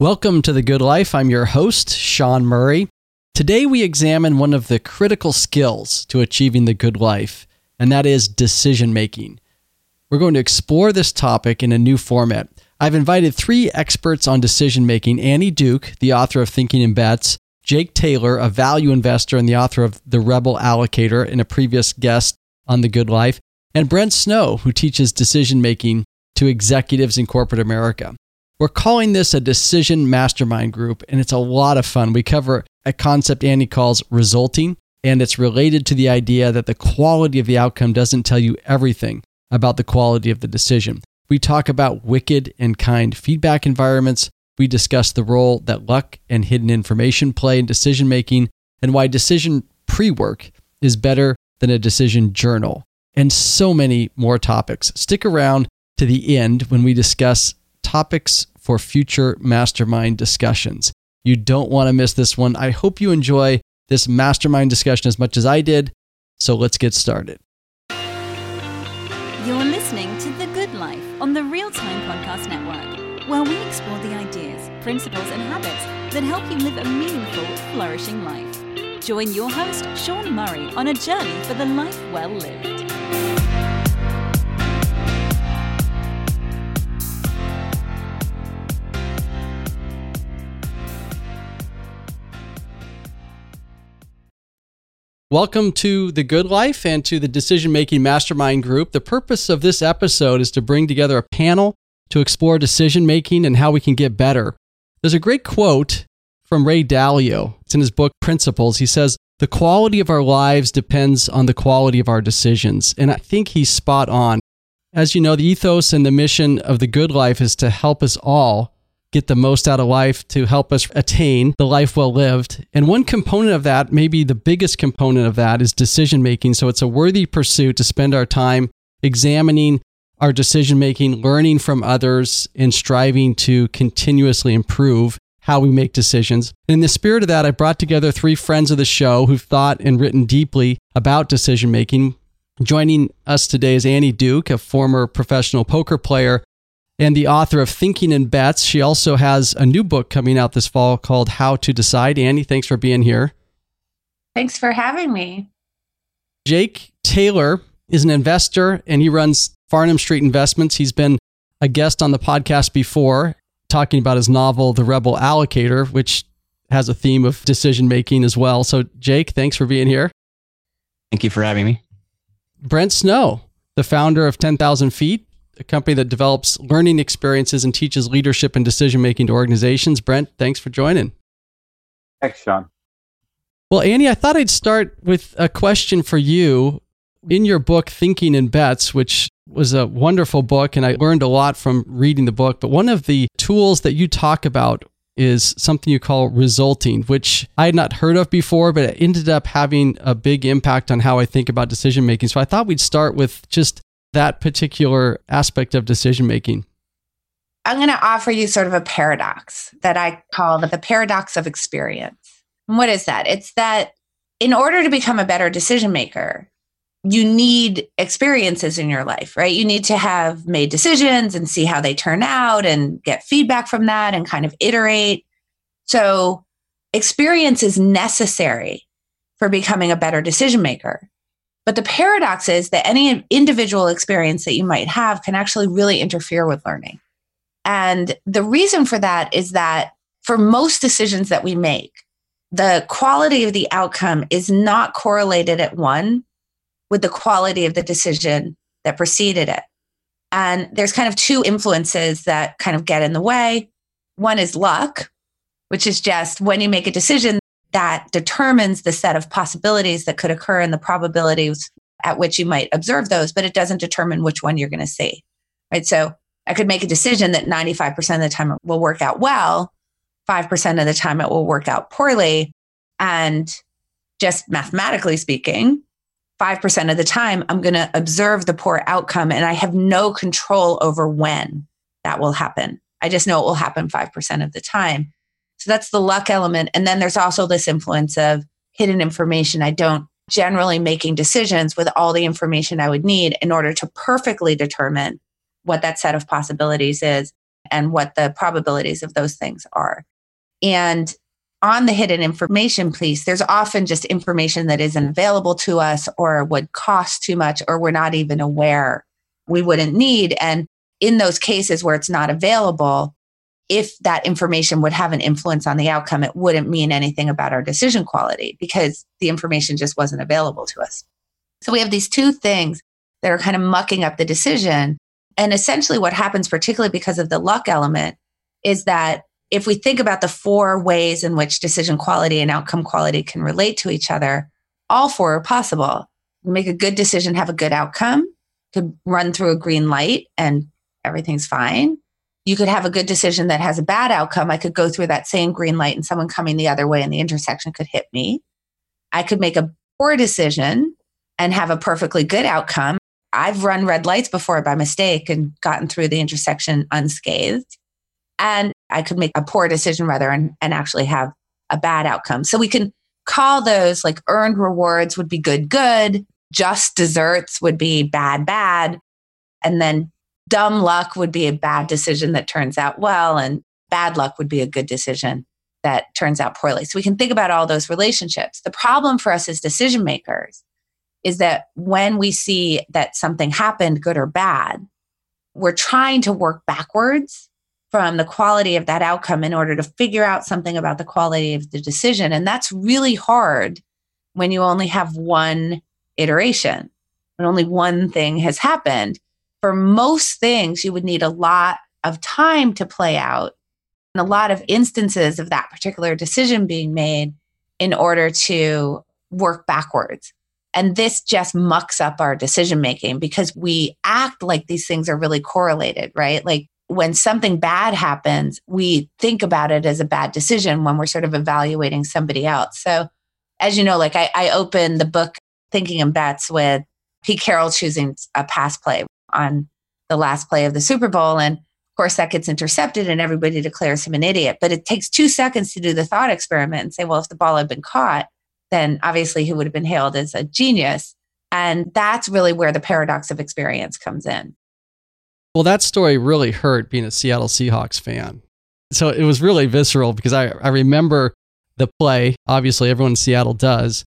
Welcome to The Good Life. I'm your host, Sean Murray. Today we examine one of the critical skills to achieving the good life, and that is decision making. We're going to explore this topic in a new format. I've invited three experts on decision making Annie Duke, the author of Thinking in Bets, Jake Taylor, a value investor and the author of The Rebel Allocator, and a previous guest on The Good Life, and Brent Snow, who teaches decision making to executives in corporate America. We're calling this a decision mastermind group, and it's a lot of fun. We cover a concept Annie calls resulting, and it's related to the idea that the quality of the outcome doesn't tell you everything about the quality of the decision. We talk about wicked and kind feedback environments. We discuss the role that luck and hidden information play in decision making and why decision pre work is better than a decision journal, and so many more topics. Stick around to the end when we discuss topics for future mastermind discussions. You don't want to miss this one. I hope you enjoy this mastermind discussion as much as I did. So let's get started. You're listening to The Good Life on the Real Time Podcast Network, where we explore the ideas, principles, and habits that help you live a meaningful, flourishing life. Join your host, Sean Murray, on a journey for the life well lived. Welcome to The Good Life and to the Decision Making Mastermind Group. The purpose of this episode is to bring together a panel to explore decision making and how we can get better. There's a great quote from Ray Dalio. It's in his book Principles. He says, The quality of our lives depends on the quality of our decisions. And I think he's spot on. As you know, the ethos and the mission of The Good Life is to help us all get the most out of life to help us attain the life well lived. And one component of that, maybe the biggest component of that, is decision making. So it's a worthy pursuit to spend our time examining our decision making, learning from others, and striving to continuously improve how we make decisions. And in the spirit of that, I brought together three friends of the show who've thought and written deeply about decision making. Joining us today is Annie Duke, a former professional poker player and the author of Thinking in Bets. She also has a new book coming out this fall called How to Decide. Annie, thanks for being here. Thanks for having me. Jake Taylor is an investor and he runs Farnam Street Investments. He's been a guest on the podcast before talking about his novel, The Rebel Allocator, which has a theme of decision making as well. So, Jake, thanks for being here. Thank you for having me. Brent Snow, the founder of 10,000 Feet, a company that develops learning experiences and teaches leadership and decision making to organizations. Brent, thanks for joining. Thanks, Sean. Well, Annie, I thought I'd start with a question for you. In your book, Thinking in Bets, which was a wonderful book, and I learned a lot from reading the book, but one of the tools that you talk about is something you call resulting, which I had not heard of before, but it ended up having a big impact on how I think about decision making. So I thought we'd start with just that particular aspect of decision making? I'm going to offer you sort of a paradox that I call the paradox of experience. And what is that? It's that in order to become a better decision maker, you need experiences in your life, right? You need to have made decisions and see how they turn out and get feedback from that and kind of iterate. So, experience is necessary for becoming a better decision maker. But the paradox is that any individual experience that you might have can actually really interfere with learning. And the reason for that is that for most decisions that we make, the quality of the outcome is not correlated at one with the quality of the decision that preceded it. And there's kind of two influences that kind of get in the way. One is luck, which is just when you make a decision, that determines the set of possibilities that could occur and the probabilities at which you might observe those, but it doesn't determine which one you're going to see. Right. So I could make a decision that 95% of the time it will work out well, 5% of the time it will work out poorly. And just mathematically speaking, 5% of the time I'm going to observe the poor outcome and I have no control over when that will happen. I just know it will happen 5% of the time. So that's the luck element. And then there's also this influence of hidden information. I don't generally making decisions with all the information I would need in order to perfectly determine what that set of possibilities is. and what the probabilities of those things are. And on the hidden information piece, there's often just information that isn't available to us or would cost too much or we're not even aware we wouldn't need. And in those cases where it's not available, if that information would have an influence on the outcome, it wouldn't mean anything about our decision quality because the information just wasn't available to us. So we have these two things that are kind of mucking up the decision. And essentially, what happens, particularly because of the luck element, is that if we think about the four ways in which decision quality and outcome quality can relate to each other, all four are possible. You make a good decision, have a good outcome, could run through a green light and everything's fine. You could have a good decision that has a bad outcome. I could go through that same green light and someone coming the other way in the intersection could hit me. I could make a poor decision and have a perfectly good outcome. I've run red lights before by mistake and gotten through the intersection unscathed. And I could make a poor decision rather and, and actually have a bad outcome. So we can call those like earned rewards would be good, good. Just desserts would be bad, bad. And then dumb luck would be a bad decision that turns out well. And bad luck would be a good decision that turns out poorly. So we can think about all those relationships. The problem for us as decision makers is that when we see that something happened, good or bad, we're trying to work backwards from the quality of that outcome in order to figure out something about the quality of the decision. And that's really hard when you only have one iteration, when only one thing has happened. For most things, you would need a lot of time to play out and a lot of instances of that particular decision being made in order to work backwards. And this just mucks up our decision making because we act like these things are really correlated, right? Like when something bad happens, we think about it as a bad decision when we're sort of evaluating somebody else. So, as you know, like I, I opened the book Thinking in Bets with Pete Carroll choosing a pass play on the last play of the Super Bowl. And of course, that gets intercepted and everybody declares him an idiot. But it takes two seconds to do the thought experiment and say, well, if the ball had been caught, then obviously he would have been hailed as a genius. And that's really where the paradox of experience comes in. Well, that story really hurt being a Seattle Seahawks fan. So it was really visceral because I, I remember the play. Obviously, everyone in Seattle does.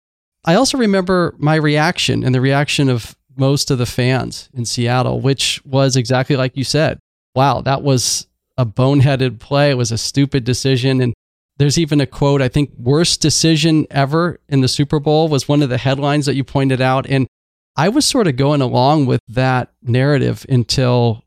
I also remember my reaction and the reaction of most of the fans in Seattle, which was exactly like you said. Wow, that was a boneheaded play. It was a stupid decision. And there's even a quote, I think, worst decision ever in the Super Bowl was one of the headlines that you pointed out. And I was sort of going along with that narrative until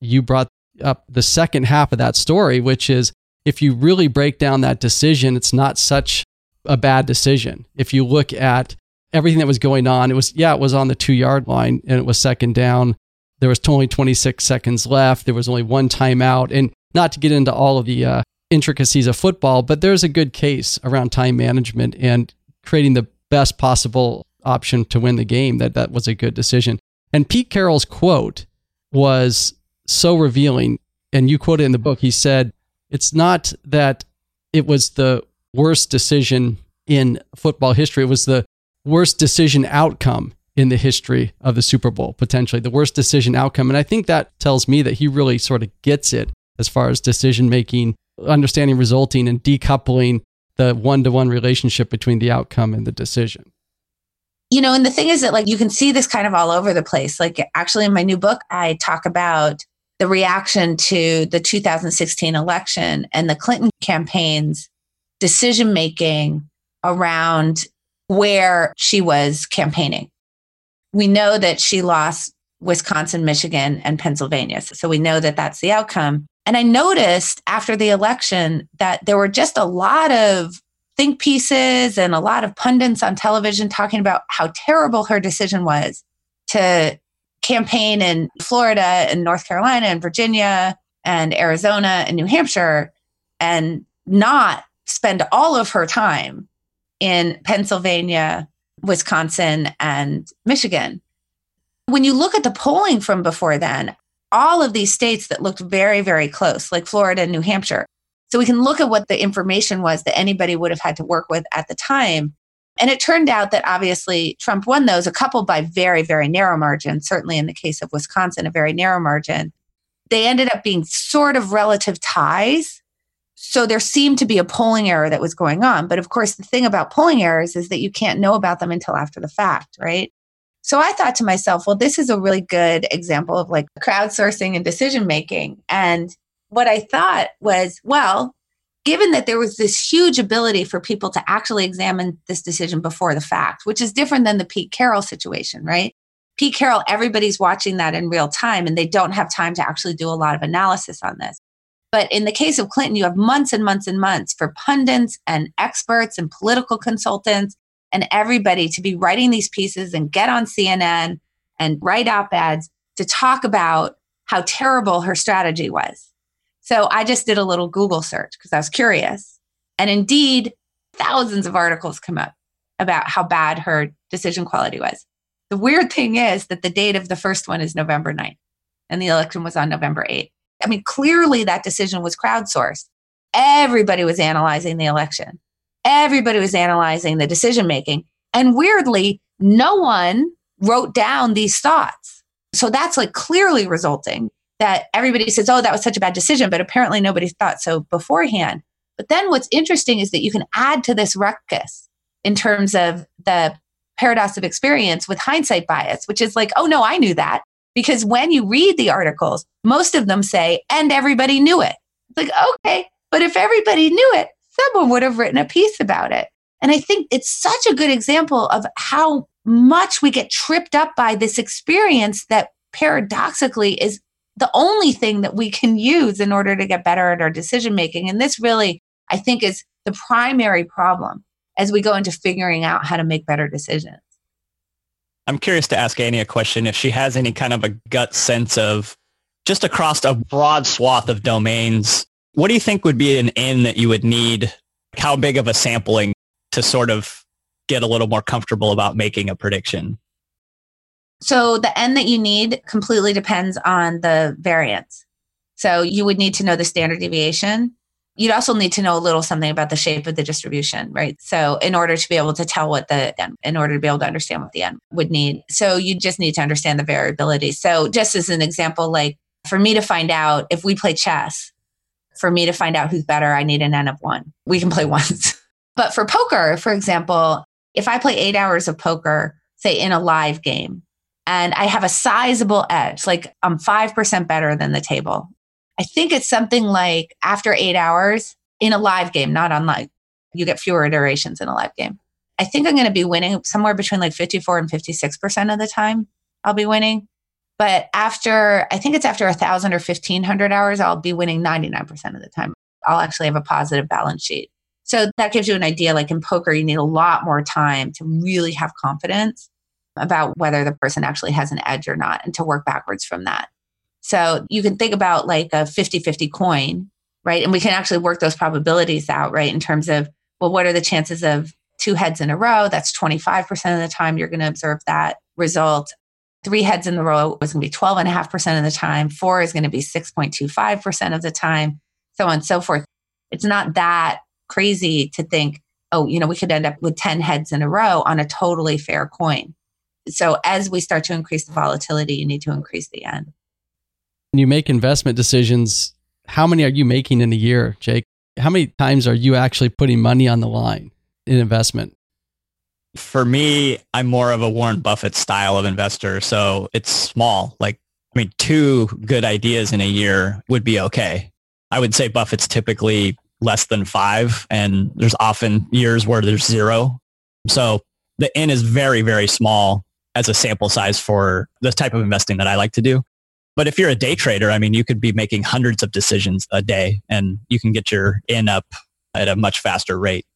you brought up the second half of that story, which is if you really break down that decision, it's not such a bad decision. If you look at everything that was going on, it was, yeah, it was on the two yard line and it was second down. There was only 26 seconds left. There was only one timeout. And not to get into all of the uh, intricacies of football, but there's a good case around time management and creating the best possible option to win the game that that was a good decision. And Pete Carroll's quote was so revealing. And you quote it in the book. He said, It's not that it was the worst decision in football history, it was the worst decision outcome in the history of the Super Bowl, potentially the worst decision outcome. And I think that tells me that he really sort of gets it as far as decision making, understanding resulting, and decoupling the one to one relationship between the outcome and the decision you know, and the thing is that like you can see this kind of all over the place. Like actually in my new book, I talk about the reaction to the 2016 election and the Clinton campaign's decision making around where she was campaigning. We know that she lost Wisconsin, Michigan, and Pennsylvania. So we know that that's the outcome. And I noticed after the election that there were just a lot of think pieces and a lot of pundits on television talking about how terrible her decision was to campaign in Florida and North Carolina and Virginia and Arizona and New Hampshire and not spend all of her time in Pennsylvania, Wisconsin, and Michigan. When you look at the polling from before then, all of these states that looked very, very close, like Florida and New Hampshire. So we can look at what the information was that anybody would have had to work with at the time and it turned out that obviously Trump won those, a couple by very, very narrow margins, certainly in the case of Wisconsin, a very narrow margin. they ended up being sort of relative ties. So there seemed to be a polling error that was going on. But of course, the thing about polling errors is that you can't know about them until after the fact, right? So I thought to myself, well, this is a really good example of like crowdsourcing and decision making. And what I thought was, well, given that there was this huge ability for people to actually examine this decision before the fact, which is different than the Pete Carroll situation, right? Pete Carroll, everybody's watching that in real time and they don't have time to actually do a lot of analysis on this. But in the case of Clinton, you have months and months and months for pundits and experts and political consultants and everybody to be writing these pieces and get on CNN and write op eds to talk about how terrible her strategy was. So I just did a little Google search because I was curious. And indeed, thousands of articles come up about how bad her decision quality was. The weird thing is that the date of the first one is November 9th and the election was on November 8th. I mean, clearly that decision was crowdsourced. Everybody was analyzing the election. Everybody was analyzing the decision making. And weirdly, no one wrote down these thoughts. So that's like clearly resulting that everybody says, oh, that was such a bad decision, but apparently nobody thought so beforehand. But then what's interesting is that you can add to this ruckus in terms of the paradox of experience with hindsight bias, which is like, oh, no, I knew that. Because when you read the articles, most of them say, and everybody knew it. It's like, okay, but if everybody knew it, someone would have written a piece about it. And I think it's such a good example of how much we get tripped up by this experience that paradoxically is the only thing that we can use in order to get better at our decision making. And this really, I think, is the primary problem as we go into figuring out how to make better decisions. I'm curious to ask Annie a question if she has any kind of a gut sense of just across a broad swath of domains, what do you think would be an N that you would need? How big of a sampling to sort of get a little more comfortable about making a prediction? So the N that you need completely depends on the variance. So you would need to know the standard deviation. You'd also need to know a little something about the shape of the distribution, right? So in order to be able to tell what the N, in order to be able to understand what the N would need. So you just need to understand the variability. So just as an example, like for me to find out if we play chess, for me to find out who's better, I need an N of one. We can play once. but for poker, for example, if I play eight hours of poker, say in a live game, and I have a sizable edge, like I'm 5% better than the table. I think it's something like after eight hours in a live game, not online, you get fewer iterations in a live game. I think I'm going to be winning somewhere between like 54 and 56% of the time I'll be winning. But after, I think it's after a thousand or 1500 hours, I'll be winning 99% of the time. I'll actually have a positive balance sheet. So that gives you an idea. Like in poker, you need a lot more time to really have confidence about whether the person actually has an edge or not and to work backwards from that. So you can think about like a 50 50 coin, right? And we can actually work those probabilities out, right? In terms of, well, what are the chances of two heads in a row? That's 25% of the time you're going to observe that result. Three heads in the row is going to be 12.5% of the time. Four is going to be 6.25% of the time, so on and so forth. It's not that crazy to think, oh, you know, we could end up with 10 heads in a row on a totally fair coin so as we start to increase the volatility, you need to increase the N. You make investment decisions, how many are you making in a year, Jake? How many times are you actually putting money on the line in investment? For me, I'm more of a Warren Buffett style of investor. So it's small. Like, I mean, two good ideas in a year would be okay. I would say Buffett's typically less than five, and there's often years where there's zero. So the N is very, very small as a sample size for the type of investing that I like to do. But if you're a day trader, I mean, you could be making hundreds of decisions a day and you can get your N up at a much faster rate.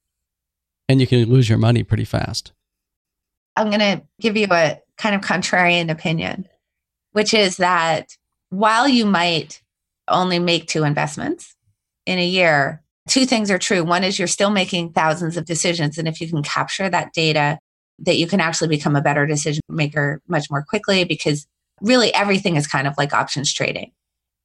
And you can lose your money pretty fast. I'm going to give you a kind of contrarian opinion, which is that while you might only make two investments in a year, two things are true. One is you're still making thousands of decisions. And if you can capture that data that you can actually become a better decision maker much more quickly because really everything is kind of like options trading.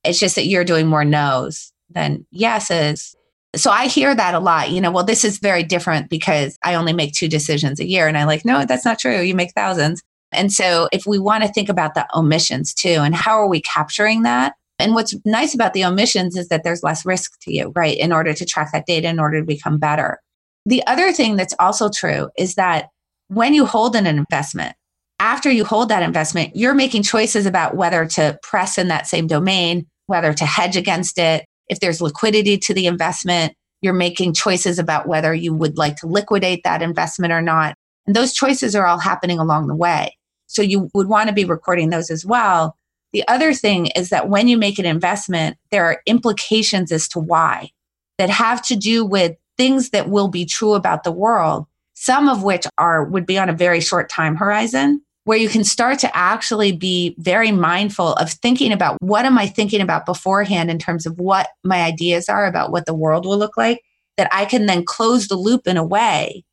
It's just that you're doing more no's than yeses. So I hear that a lot, you know, well, this is very different because I only make two decisions a year. And I like, no, that's not true. You make thousands. And so if we want to think about the omissions too, and how are we capturing that And what's nice about the omissions is that there's less risk to you, right? In order to track that data, in order to become better. The other thing that's also true is that when you hold an investment, after you hold that investment, you're making choices about whether to press in that same domain, whether to hedge against it. If there's liquidity to the investment, you're making choices about whether you would like to liquidate that investment or not. And those choices are all happening along the way. So you would want to be recording those as well. The other thing is that when you make an investment, there are implications as to why that have to do with things that will be true about the world, some of which are would be on a very short time horizon where you can start to actually be very mindful of thinking about what am I thinking about beforehand in terms of what my ideas are about what the world will look like that I can then close the loop in a way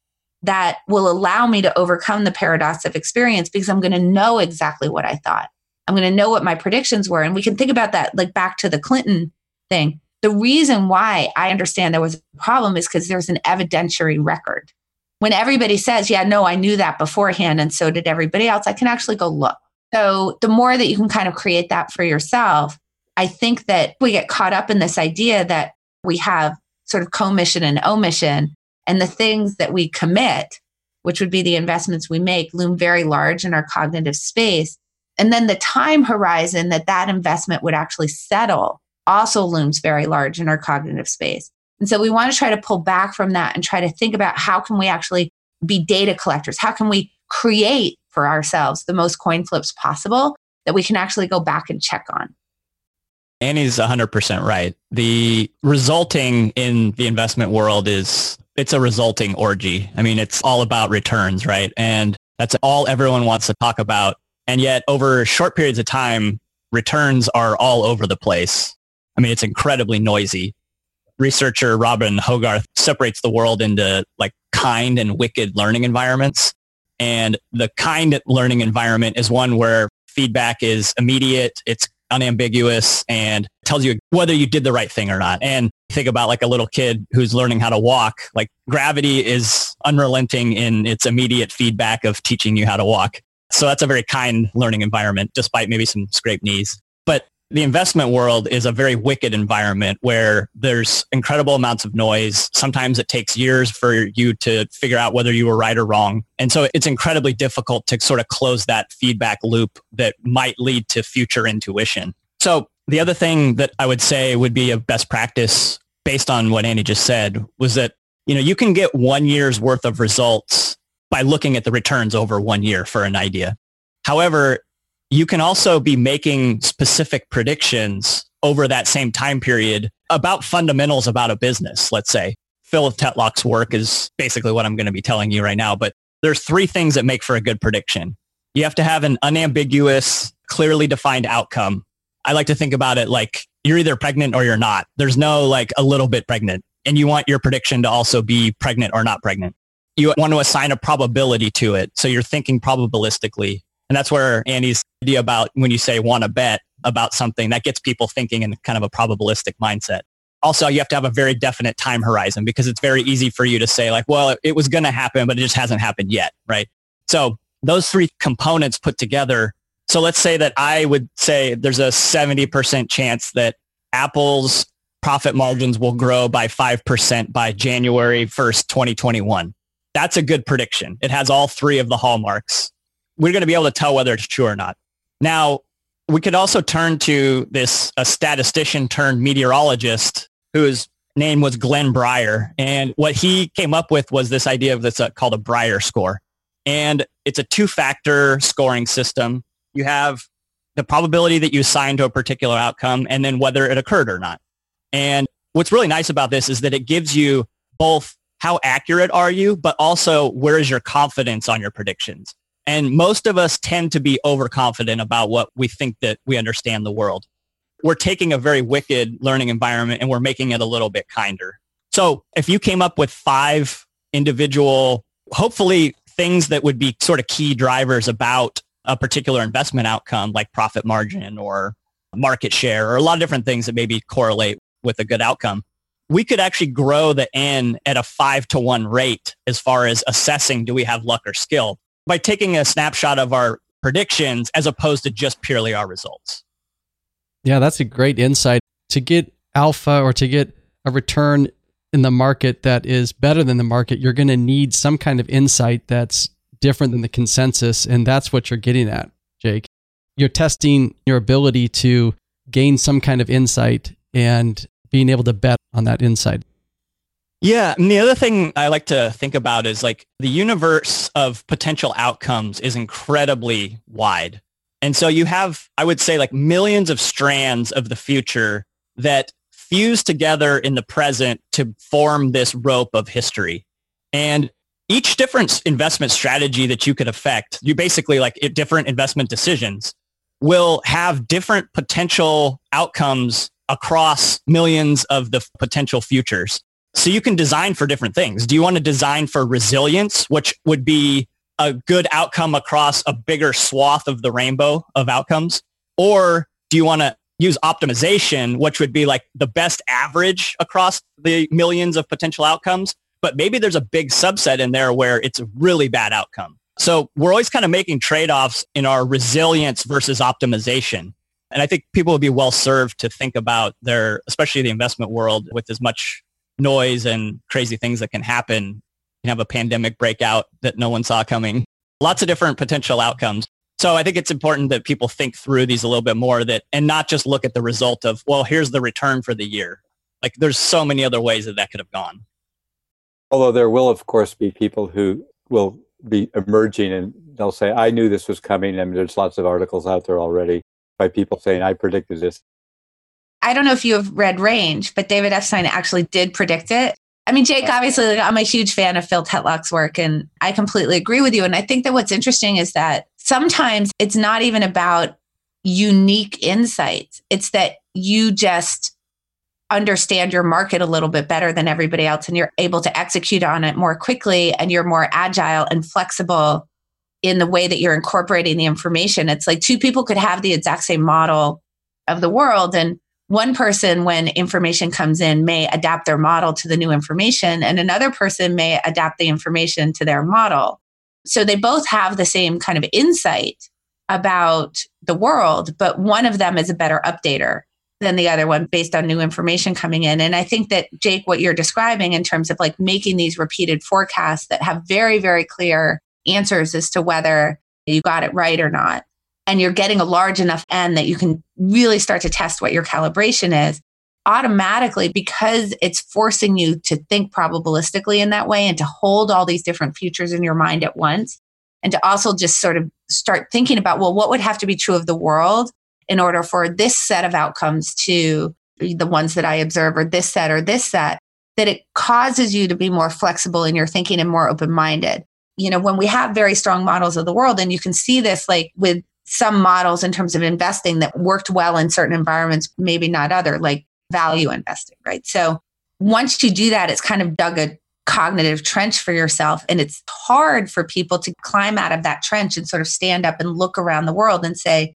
that will allow me to overcome the paradox of experience because I'm going to know exactly what I thought. I'm going to know what my predictions were. And we can think about that like back to the Clinton thing. The reason why I understand there was a problem is because there's an evidentiary record. When everybody says, yeah, no, I knew that beforehand, and so did everybody else, I can actually go look. So the more that you can kind of create that for yourself, I think that we get caught up in this idea that we have sort of commission and omission and the things that we commit, which would be the investments we make, loom very large in our cognitive space. And then the time horizon that that investment would actually settle also looms very large in our cognitive space. And so we want to try to pull back from that and try to think about how can we actually be data collectors? How can we create for ourselves the most coin flips possible that we can actually go back and check on? Annie's 100% right. The resulting in the investment world is it's a resulting orgy. I mean, it's all about returns, right? And that's all everyone wants to talk about. And yet over short periods of time, returns are all over the place. I mean, it's incredibly noisy. Researcher Robin Hogarth separates the world into like kind and wicked learning environments. And the kind learning environment is one where feedback is immediate, it's unambiguous and tells you whether you did the right thing or not. And think about like a little kid who's learning how to walk, like gravity is unrelenting in its immediate feedback of teaching you how to walk. So that's a very kind learning environment, despite maybe some scraped knees. The investment world is a very wicked environment where there's incredible amounts of noise. Sometimes it takes years for you to figure out whether you were right or wrong. And so it's incredibly difficult to sort of close that feedback loop that might lead to future intuition. So the other thing that I would say would be a best practice based on what Annie just said was that, you know, you can get one year's worth of results by looking at the returns over one year for an idea. However, you can also be making specific predictions over that same time period about fundamentals about a business, let's say. Philip Tetlock's work is basically what I'm going to be telling you right now, but there's three things that make for a good prediction. You have to have an unambiguous, clearly defined outcome. I like to think about it like you're either pregnant or you're not. There's no like a little bit pregnant and you want your prediction to also be pregnant or not pregnant. You want to assign a probability to it. So you're thinking probabilistically and that's where Annie's idea about when you say want to bet about something, that gets people thinking in kind of a probabilistic mindset. Also, you have to have a very definite time horizon because it's very easy for you to say like, well, it was going to happen, but it just hasn't happened yet, right? So those three components put together. So let's say that I would say there's a 70% chance that Apple's profit margins will grow by 5% by January 1st, 2021. That's a good prediction. It has all three of the hallmarks we're going to be able to tell whether it's true or not. Now, we could also turn to this a statistician turned meteorologist whose name was Glenn Brier. And what he came up with was this idea of this uh, called a Brier score. And it's a two-factor scoring system. You have the probability that you assign to a particular outcome and then whether it occurred or not. And what's really nice about this is that it gives you both how accurate are you, but also where is your confidence on your predictions. And most of us tend to be overconfident about what we think that we understand the world. We're taking a very wicked learning environment and we're making it a little bit kinder. So if you came up with five individual, hopefully things that would be sort of key drivers about a particular investment outcome like profit margin or market share or a lot of different things that maybe correlate with a good outcome, we could actually grow the N at a five to one rate as far as assessing do we have luck or skill by taking a snapshot of our predictions as opposed to just purely our results. Yeah, that's a great insight. To get alpha or to get a return in the market that is better than the market, you're going to need some kind of insight that's different than the consensus. And that's what you're getting at, Jake. You're testing your ability to gain some kind of insight and being able to bet on that insight. Yeah. And the other thing I like to think about is like the universe of potential outcomes is incredibly wide. And so you have, I would say like millions of strands of the future that fuse together in the present to form this rope of history. And each different investment strategy that you could affect, you basically like different investment decisions will have different potential outcomes across millions of the potential futures. So you can design for different things. Do you want to design for resilience, which would be a good outcome across a bigger swath of the rainbow of outcomes? Or do you want to use optimization, which would be like the best average across the millions of potential outcomes? But maybe there's a big subset in there where it's a really bad outcome. So we're always kind of making trade-offs in our resilience versus optimization. And I think people would be well served to think about their, especially the investment world with as much noise and crazy things that can happen. You can have a pandemic breakout that no one saw coming. Lots of different potential outcomes. So I think it's important that people think through these a little bit more that and not just look at the result of, well, here's the return for the year. Like there's so many other ways that that could have gone. Although there will, of course, be people who will be emerging and they'll say, I knew this was coming. I mean, there's lots of articles out there already by people saying, I predicted this. I don't know if you have read Range, but David Epstein actually did predict it. I mean, Jake, obviously, like, I'm a huge fan of Phil Tetlock's work, and I completely agree with you. And I think that what's interesting is that sometimes it's not even about unique insights, it's that you just understand your market a little bit better than everybody else and you're able to execute on it more quickly and you're more agile and flexible in the way that you're incorporating the information. It's like two people could have the exact same model of the world and one person when information comes in may adapt their model to the new information and another person may adapt the information to their model. So they both have the same kind of insight about the world but one of them is a better updater than the other one based on new information coming in. And i think that jake what you're describing in terms of like making these repeated forecasts that have very very clear answers as to whether you got it right or not and you're getting a large enough n that you can really start to test what your calibration is automatically because it's forcing you to think probabilistically in that way and to hold all these different futures in your mind at once and to also just sort of start thinking about well what would have to be true of the world in order for this set of outcomes to be the ones that i observe or this set or this set that it causes you to be more flexible in your thinking and more open-minded. You know when we have very strong models of the world and you can see this like with some models in terms of investing that worked well in certain environments, maybe not other, like value investing, right? So once you do that, it's kind of dug a cognitive trench for yourself. And it's hard for people to climb out of that trench and sort of stand up and look around the world and say,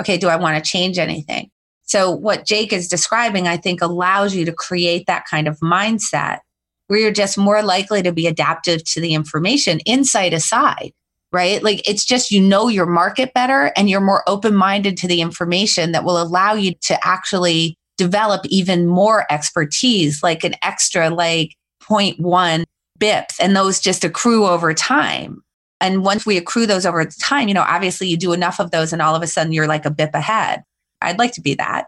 okay, do I want to change anything? So what Jake is describing, I think allows you to create that kind of mindset where you're just more likely to be adaptive to the information, insight aside right? Like it's just you know your market better and you're more open minded to the information that will allow you to actually develop even more expertise, like an extra like 0.1 bips, and those just accrue over time. And once we accrue those over time, you know, obviously you do enough of those and all of a sudden you're like a bip ahead. I'd like to be that.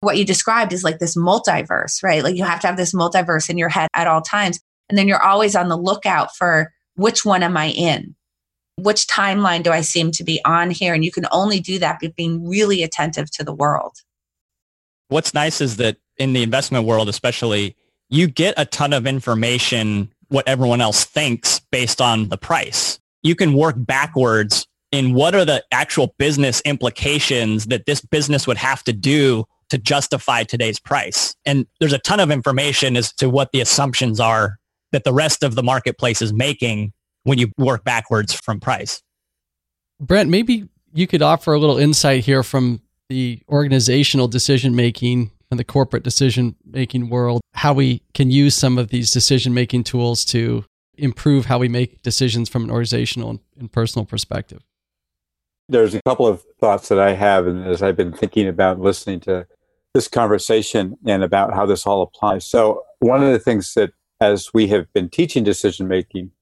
What you described is like this multiverse, right? Like you have to have this multiverse in your head at all times. And then you're always on the lookout for which one am I in? Which timeline do I seem to be on here? And you can only do that by being really attentive to the world. What's nice is that in the investment world, especially, you get a ton of information, what everyone else thinks based on the price. You can work backwards in what are the actual business implications that this business would have to do to justify today's price. And there's a ton of information as to what the assumptions are that the rest of the marketplace is making when you work backwards from price. Brent, maybe you could offer a little insight here from the organizational decision making and the corporate decision making world, how we can use some of these decision making tools to improve how we make decisions from an organizational and personal perspective. There's a couple of thoughts that I have, and as I've been thinking about listening to this conversation and about how this all applies. So, one of the things that, as we have been teaching decision making,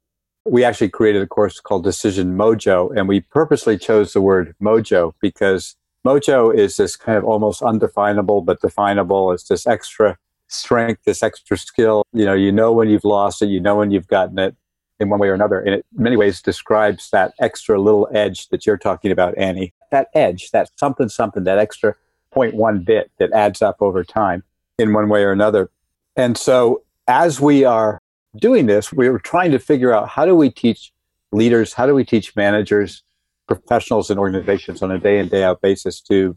we actually created a course called Decision Mojo, and we purposely chose the word mojo because mojo is this kind of almost undefinable but definable. It's this extra strength, this extra skill. You know, you know when you've lost it, you know when you've gotten it in one way or another. And it in many ways describes that extra little edge that you're talking about, Annie. That edge, that something, something, that extra 0.1 bit that adds up over time in one way or another. And so as we are doing this, we were trying to figure out how do we teach leaders, how do we teach managers, professionals and organizations on a day in, day out basis to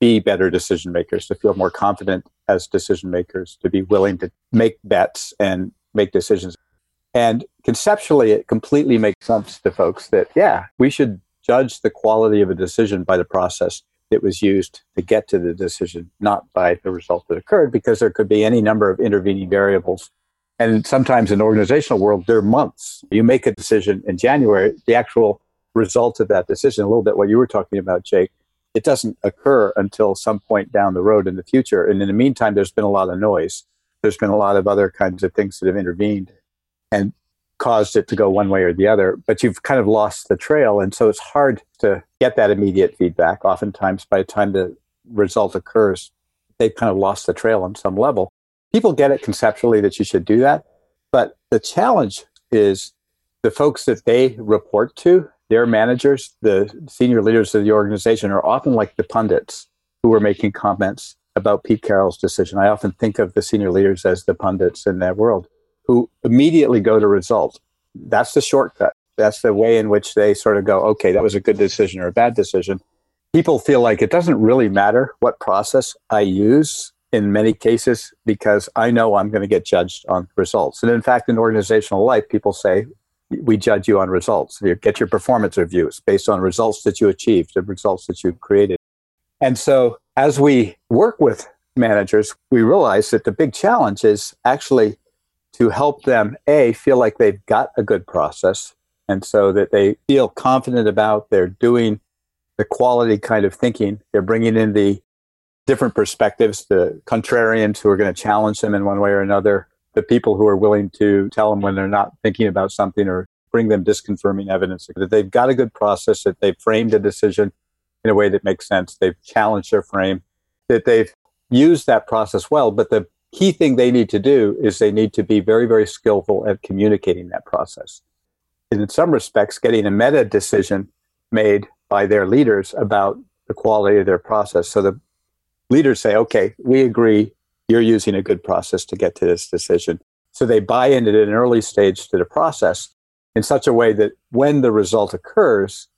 be better decision makers, to feel more confident as decision makers, to be willing to make bets and make decisions. And conceptually, it completely makes sense to folks that, yeah, we should judge the quality of a decision by the process that was used to get to the decision, not by the result that occurred, because there could be any number of intervening variables. And sometimes in organizational world, they're months. You make a decision in January, the actual result of that decision, a little bit what you were talking about, Jake, it doesn't occur until some point down the road in the future. And in the meantime, there's been a lot of noise. There's been a lot of other kinds of things that have intervened and caused it to go one way or the other. But you've kind of lost the trail. And so it's hard to get that immediate feedback. Oftentimes, by the time the result occurs, they've kind of lost the trail on some level. People get it conceptually that you should do that. But the challenge is the folks that they report to their managers, the senior leaders of the organization, are often like the pundits who are making comments about Pete Carroll's decision. I often think of the senior leaders as the pundits in that world who immediately go to result. That's the shortcut. That's the way in which they sort of go, okay, that was a good decision or a bad decision. People feel like it doesn't really matter what process I use in many cases because I know I'm going to get judged on results. And in fact, in organizational life, people say, we judge you on results. You get your performance reviews based on results that you achieved, the results that you created. And so as we work with managers, we realize that the big challenge is actually to help them, A, feel like they've got a good process. And so that they feel confident about they're doing the quality kind of thinking. They're bringing in the different perspectives, the contrarians who are going to challenge them in one way or another, the people who are willing to tell them when they're not thinking about something or bring them disconfirming evidence that they've got a good process, that they've framed a decision in a way that makes sense, they've challenged their frame, that they've used that process well. But the key thing they need to do is they need to be very, very skillful at communicating that process. And in some respects, getting a meta decision made by their leaders about the quality of their process. So the leaders say, okay, we agree you're using a good process to get to this decision. So they buy in at an early stage to the process in such a way that when the result occurs,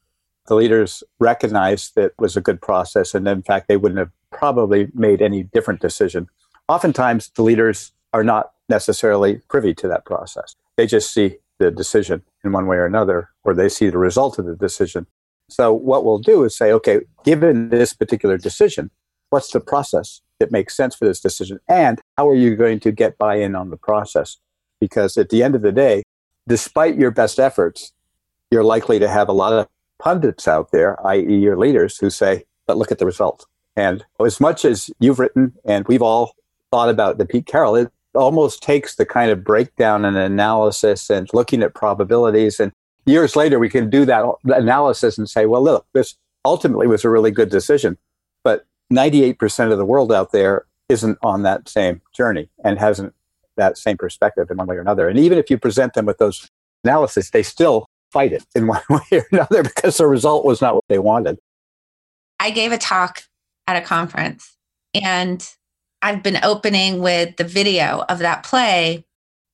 the leaders recognize that was a good process. And in fact, they wouldn't have probably made any different decision. Oftentimes, the leaders are not necessarily privy to that process. They just see the decision in one way or another, or they see the result of the decision. So, what we'll do is say, okay, given this particular decision, what's the process? that makes sense for this decision? And how are you going to get buy in on the process? Because at the end of the day, despite your best efforts, you're likely to have a lot of pundits out there, i.e., your leaders, who say, but look at the result. And as much as you've written and we've all thought about the Pete Carroll, it almost takes the kind of breakdown and analysis and looking at probabilities. And years later, we can do that analysis and say, well, look, this ultimately was a really good decision. But 98% of the world out there isn't on that same journey and hasn't that same perspective in one way or another. And even if you present them with those analysis, they still fight it in one way or another because the result was not what they wanted. I gave a talk at a conference and I've been opening with the video of that play.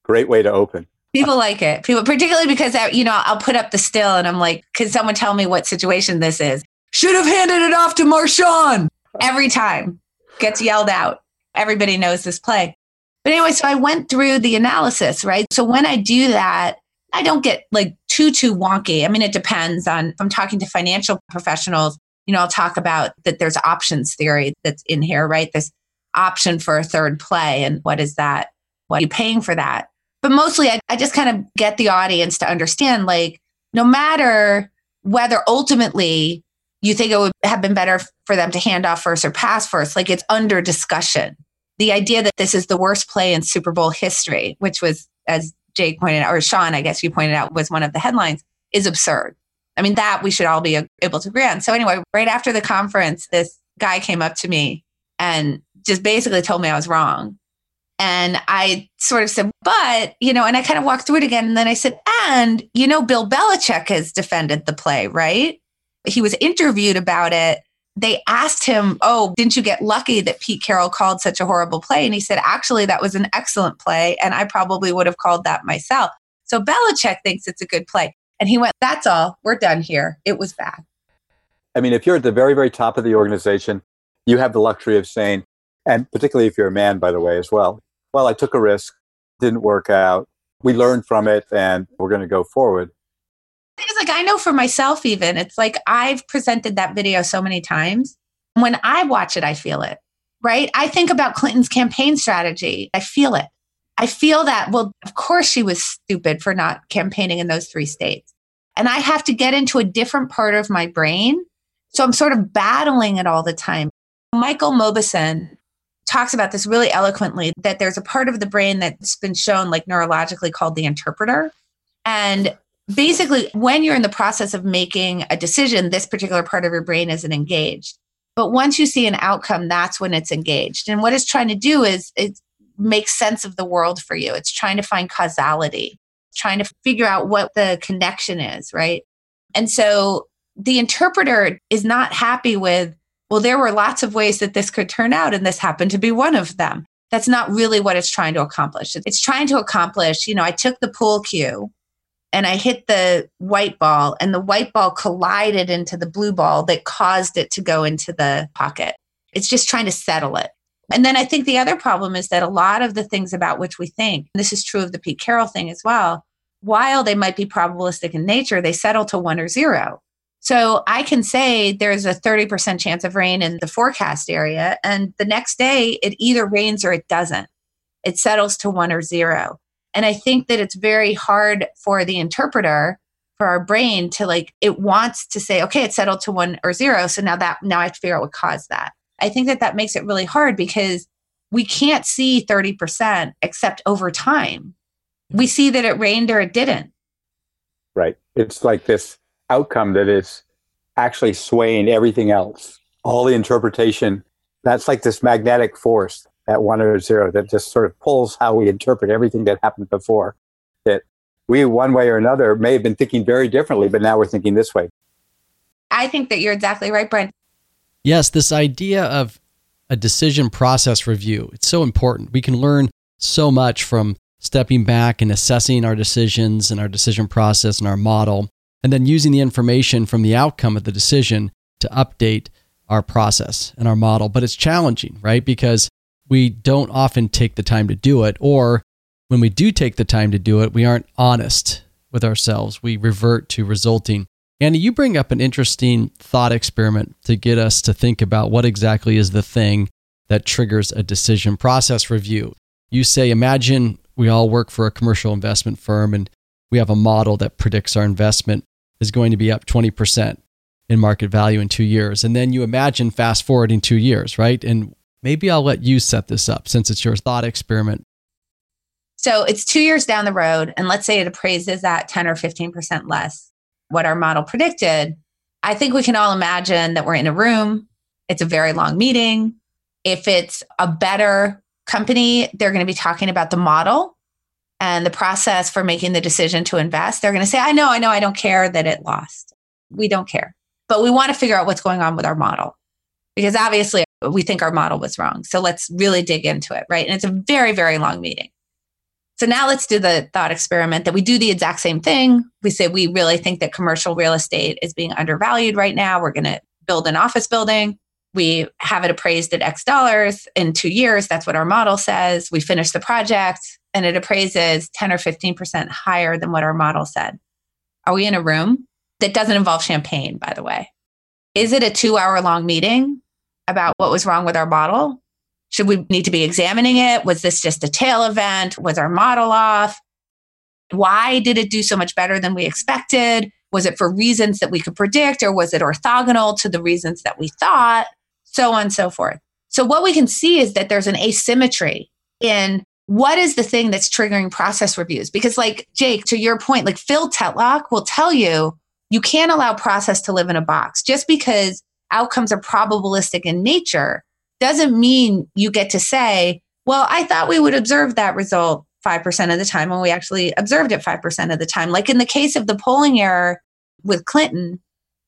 Great way to open. People like it. People, particularly because I, you know, I'll put up the still and I'm like, "Can someone tell me what situation this is?" Should have handed it off to Marshawn every time gets yelled out. Everybody knows this play. But anyway, so I went through the analysis, right? So when I do that, I don't get like too, too wonky. I mean, it depends on if I'm talking to financial professionals, you know, I'll talk about that there's options theory that's in here, right? This option for a third play. And what is that? What are you paying for that? But mostly I, I just kind of get the audience to understand like, no matter whether ultimately you think it would have been better for them to hand off first or pass first. Like it's under discussion. The idea that this is the worst play in Super Bowl history, which was, as Jake pointed out, or Sean, I guess you pointed out, was one of the headlines, is absurd. I mean, that we should all be able to agree on. So, anyway, right after the conference, this guy came up to me and just basically told me I was wrong. And I sort of said, but, you know, and I kind of walked through it again. And then I said, and, you know, Bill Belichick has defended the play, right? He was interviewed about it. They asked him, oh, didn't you get lucky that Pete Carroll called such a horrible play? And he said, actually, that was an excellent play. And I probably would have called that myself. So Belichick thinks it's a good play. And he went, that's all. We're done here. It was bad. I mean, if you're at the very, very top of the organization, you have the luxury of saying, and particularly if you're a man, by the way, as well, well, I took a risk, didn't work out. We learned from it and we're going to go forward. It's like I know for myself, even, it's like I've presented that video so many times. When I watch it, I feel it, right? I think about Clinton's campaign strategy. I feel it. I feel that, well, of course she was stupid for not campaigning in those three states. And I have to get into a different part of my brain. So I'm sort of battling it all the time. Michael Mauboussin talks about this really eloquently that there's a part of the brain that's been shown like neurologically called the interpreter. And basically, when you're in the process of making a decision, this particular part of your brain isn't engaged. But once you see an outcome, that's when it's engaged. And what it's trying to do is it makes sense of the world for you. It's trying to find causality, trying to figure out what the connection is, right? And so the interpreter is not happy with well, there were lots of ways that this could turn out, and this happened to be one of them. That's not really what it's trying to accomplish. It's trying to accomplish, you know, I took the pool cue and I hit the white ball, and the white ball collided into the blue ball that caused it to go into the pocket. It's just trying to settle it. And then I think the other problem is that a lot of the things about which we think, this is true of the Pete Carroll thing as well, while they might be probabilistic in nature, they settle to one or zero. So I can say there's a 30% chance of rain in the forecast area. And the next day, it either rains or it doesn't. It settles to one or zero. And I think that it's very hard for the interpreter, for our brain to like, it wants to say, okay, it settled to one or zero. So now that, now I have to figure out what caused that. I think that that makes it really hard because we can't see 30% except over time. We see that it rained or it didn't. Right. It's like this outcome that is actually swaying everything else. All the interpretation, that's like this magnetic force at one or zero that just sort of pulls how we interpret everything that happened before. That we, one way or another, may have been thinking very differently, but now we're thinking this way. I think that you're exactly right, Brent. Yes, this idea of a decision process review, it's so important. We can learn so much from stepping back and assessing our decisions and our decision process and our model and then using the information from the outcome of the decision to update our process and our model. But it's challenging, right? Because we don't often take the time to do it, or when we do take the time to do it, we aren't honest with ourselves. We revert to resulting. Annie, you bring up an interesting thought experiment to get us to think about what exactly is the thing that triggers a decision process review. You say, imagine we all work for a commercial investment firm and we have a model that predicts our investment is going to be up 20% in market value in two years. And then you imagine fast forwarding two years, right? And maybe I'll let you set this up since it's your thought experiment. So it's two years down the road, and let's say it appraises at 10 or 15% less what our model predicted. I think we can all imagine that we're in a room, it's a very long meeting. If it's a better company, they're going to be talking about the model and the process for making the decision to invest, they're going to say, I know, I know, I don't care that it lost. We don't care. But we want to figure out what's going on with our model because obviously we think our model was wrong. So let's really dig into it, right? And it's a very, very long meeting. So now let's do the thought experiment that we do the exact same thing. We say we really think that commercial real estate is being undervalued right now. We're going to build an office building. We have it appraised at X dollars in two years. That's what our model says. We finish the project and it appraises 10 or 15% higher than what our model said. Are we in a room that doesn't involve champagne, by the way? Is it a two hour long meeting about what was wrong with our model? Should we need to be examining it? Was this just a tail event? Was our model off? Why did it do so much better than we expected? Was it for reasons that we could predict, or was it orthogonal to the reasons that we thought? So on and so forth. So, what we can see is that there's an asymmetry in what is the thing that's triggering process reviews? Because, like Jake, to your point, like Phil Tetlock will tell you, you can't allow process to live in a box. Just because outcomes are probabilistic in nature doesn't mean you get to say, well, I thought we would observe that result 5% of the time when we actually observed it 5% of the time. Like in the case of the polling error with Clinton,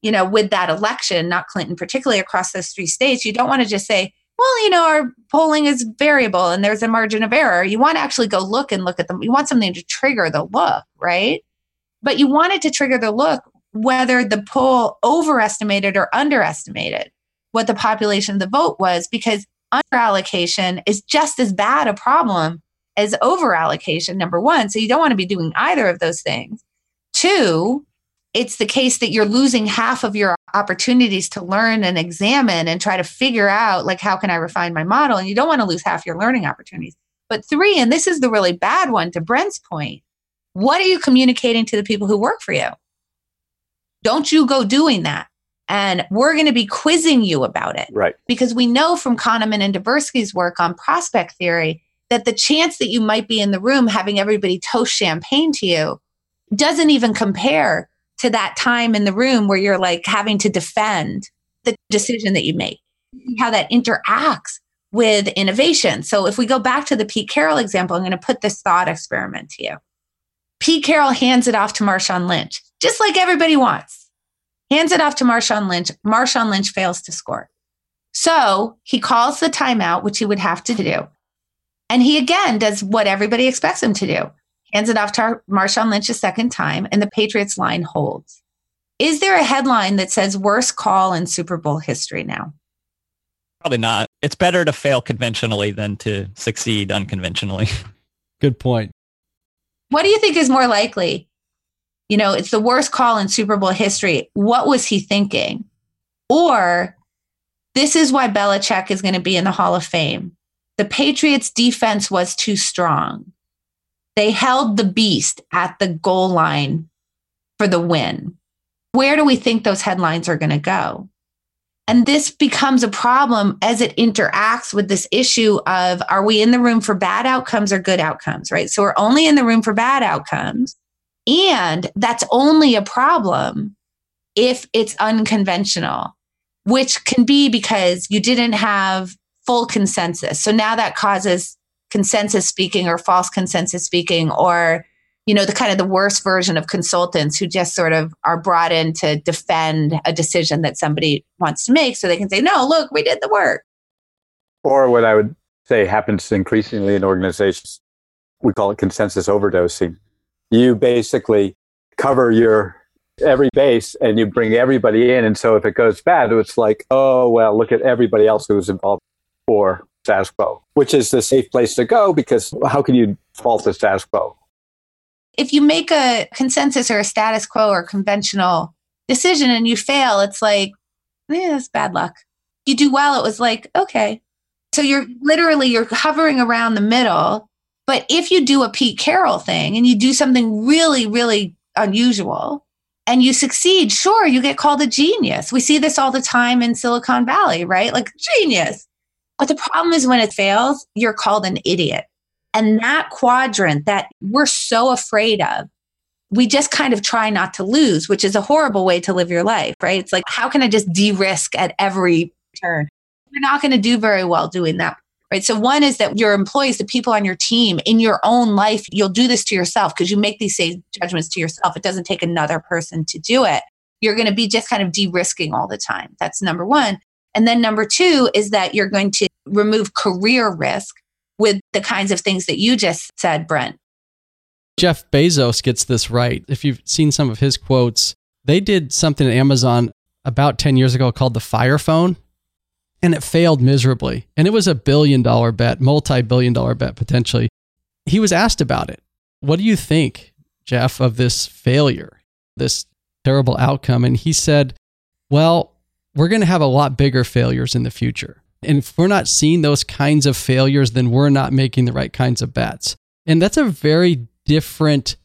you know, with that election, not Clinton particularly across those three states, you don't want to just say, well, you know, our polling is variable and there's a margin of error. You want to actually go look and look at them. You want something to trigger the look, right? But you want it to trigger the look whether the poll overestimated or underestimated what the population of the vote was, because underallocation is just as bad a problem as overallocation, number one. So you don't want to be doing either of those things. Two, it's the case that you're losing half of your opportunities to learn and examine and try to figure out like how can i refine my model and you don't want to lose half your learning opportunities but three and this is the really bad one to brent's point what are you communicating to the people who work for you don't you go doing that. And we're going to be quizzing you about it. Right. Because we know from kahneman and tversky's work on prospect theory that the chance that you might be in the room having everybody toast champagne to you doesn't even compare to that time in the room where you're like having to defend the decision that you make, how that interacts with innovation. So if we go back to the Pete Carroll example, I'm going to put this thought experiment to you. Pete Carroll hands it off to Marshawn Lynch, just like everybody wants. Hands it off to Marshawn Lynch. Marshawn Lynch fails to score. So he calls the timeout, which he would have to do. And he again does what everybody expects him to do hands it off to Marshawn Lynch a second time, and the Patriots line holds. Is there a headline that says worst call in Super Bowl history now? Probably not. It's better to fail conventionally than to succeed unconventionally. Good point. What do you think is more likely? You know, it's the worst call in Super Bowl history. What was he thinking? Or this is why Belichick is going to be in the Hall of Fame. The Patriots defense was too strong. They held the beast at the goal line for the win. Where do we think those headlines are going to go? And this becomes a problem as it interacts with this issue of are we in the room for bad outcomes or good outcomes, right? So we're only in the room for bad outcomes. And that's only a problem if it's unconventional, which can be because you didn't have full consensus. So now that causes consensus speaking or false consensus speaking or you know the kind of the worst version of consultants who just sort of are brought in to defend a decision that somebody wants to make so they can say no look we did the work or what i would say happens increasingly in organizations we call it consensus overdosing you basically cover your every base and you bring everybody in and so if it goes bad it's like oh well look at everybody else who's involved or status quo, which is the safe place to go because how can you fault the status quo? If you make a consensus or a status quo or conventional decision and you fail, it's like, yeah, it's bad luck. You do well, it was like, okay. So you're literally you're hovering around the middle. But if you do a Pete Carroll thing and you do something really, really unusual and you succeed, sure, you get called a genius. We see this all the time in Silicon Valley, right? Like genius. But the problem is when it fails, you're called an idiot. And that quadrant that we're so afraid of, we just kind of try not to lose, which is a horrible way to live your life, right? It's like, how can I just de risk at every turn? You're not going to do very well doing that. Right. So, one is that your employees, the people on your team, in your own life, you'll do this to yourself because you make these same judgments to yourself. It doesn't take another person to do it. You're going to be just kind of de risking all the time. That's number one. And then number two is that you're going to remove career risk with the kinds of things that you just said, Brent. Jeff Bezos gets this right. If you've seen some of his quotes, they did something at Amazon about 10 years ago called the Fire Phone, and it failed miserably. And it was a billion dollar bet, multi billion dollar bet potentially. He was asked about it. What do you think, Jeff, of this failure, this terrible outcome? And he said, Well, we're going to have a lot bigger failures in the future. And if we're not seeing those kinds of failures, then we're not making the right kinds of bets. And that's a very different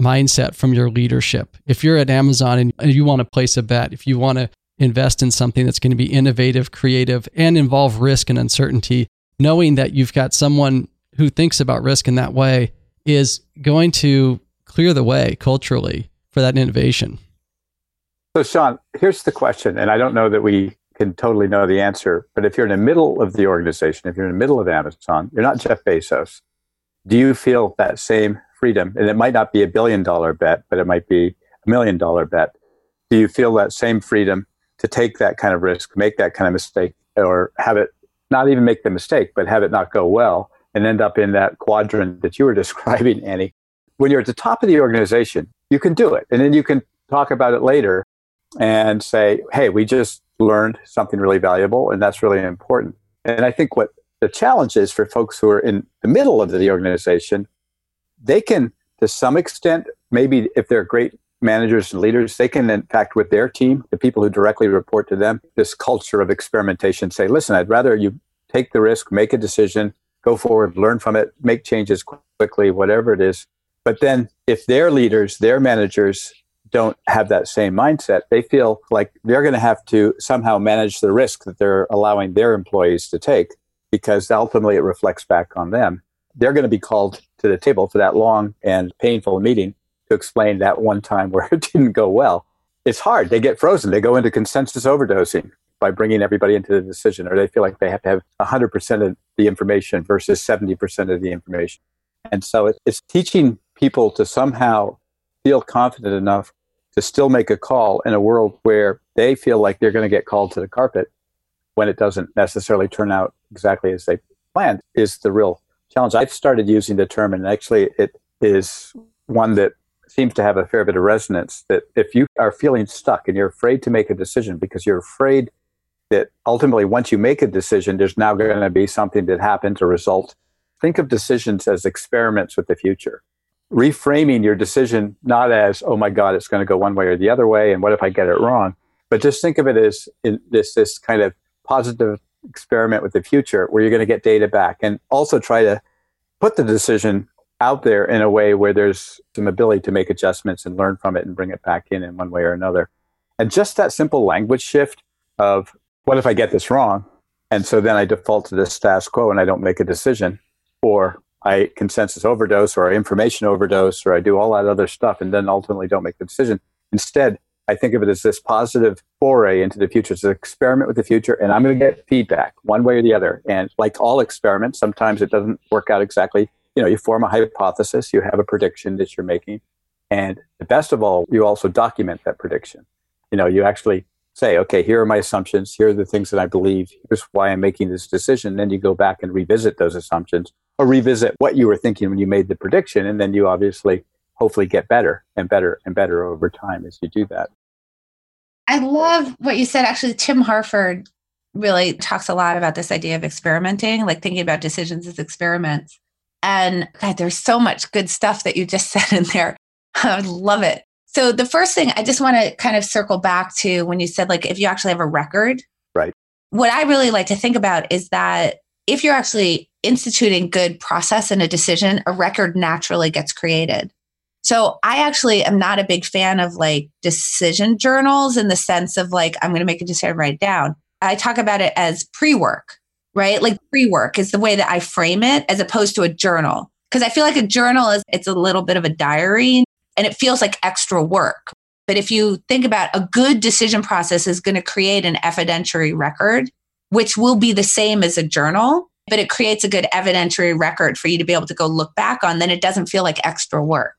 mindset from your leadership. If you're at Amazon and you want to place a bet, if you want to invest in something that's going to be innovative, creative, and involve risk and uncertainty, knowing that you've got someone who thinks about risk in that way is going to clear the way culturally for that innovation. So, Sean, here's the question, and I don't know that we can totally know the answer, but if you're in the middle of the organization, if you're in the middle of Amazon, you're not Jeff Bezos, do you feel that same freedom? And it might not be a billion dollar bet, but it might be a million dollar bet. Do you feel that same freedom to take that kind of risk, make that kind of mistake, or have it not even make the mistake, but have it not go well and end up in that quadrant that you were describing, Annie? When you're at the top of the organization, you can do it. And then you can talk about it later and say, hey, we just learned something really valuable, and that's really important. And I think what the challenge is for folks who are in the middle of the organization, they can, to some extent, maybe if they're great managers and leaders, they can, in fact, with their team, the people who directly report to them, this culture of experimentation say, listen, I'd rather you take the risk, make a decision, go forward, learn from it, make changes quickly, whatever it is. But then if their leaders, their managers don't have that same mindset, they feel like they're going to have to somehow manage the risk that they're allowing their employees to take because ultimately it reflects back on them. They're going to be called to the table for that long and painful meeting to explain that one time where it didn't go well. It's hard. They get frozen. They go into consensus overdosing by bringing everybody into the decision, or they feel like they have to have 100% of the information versus 70% of the information. And so it's teaching people to somehow feel confident enough to still make a call in a world where they feel like they're going to get called to the carpet when it doesn't necessarily turn out exactly as they planned is the real challenge. I've started using the term, and actually, it is one that seems to have a fair bit of resonance that if you are feeling stuck and you're afraid to make a decision because you're afraid that ultimately once you make a decision there's now going to be something that happens or result. Think of decisions as experiments with the future. Reframing your decision not as oh my god it's going to go one way or the other way and what if i get it wrong? But just think of it as this this kind of positive experiment with the future where you're going to get data back. And also try to put the decision out there in a way where there's some ability to make adjustments and learn from it and bring it back in in one way or another. And just that simple language shift of what if I get this wrong? And so then I default to the status quo and I don't make a decision, or I consensus overdose, or information overdose, or I do all that other stuff and then ultimately don't make the decision. Instead, I think of it as this positive foray into the future. It's an experiment with the future, and I'm going to get feedback one way or the other. And like all experiments, sometimes it doesn't work out exactly. You know, you form a hypothesis, you have a prediction that you're making, and the best of all, you also document that prediction. You know, you actually say, okay, here are my assumptions. Here are the things that I believe. Here's why I'm making this decision. Then you go back and revisit those assumptions or revisit what you were thinking when you made the prediction. And then you obviously hopefully get better and better and better over time as you do that. I love what you said. Actually, Tim Harford really talks a lot about this idea of experimenting, like thinking about decisions as experiments. And God, there's so much good stuff that you just said in there. I love it. So the first thing I just want to kind of circle back to when you said like if you actually have a record. Right. What I really like to think about is that if you're actually instituting good process in a decision, a record naturally gets created. So I actually am not a big fan of like decision journals in the sense of like, I'm going to make a decision, write it down. I talk about it as pre work, right? Like pre work is the way that I frame it as opposed to a journal. Cause I feel like a journal is, it's a little bit of a diary and it feels like extra work. But if you think about a good decision process is going to create an evidentiary record, which will be the same as a journal, but it creates a good evidentiary record for you to be able to go look back on, then it doesn't feel like extra work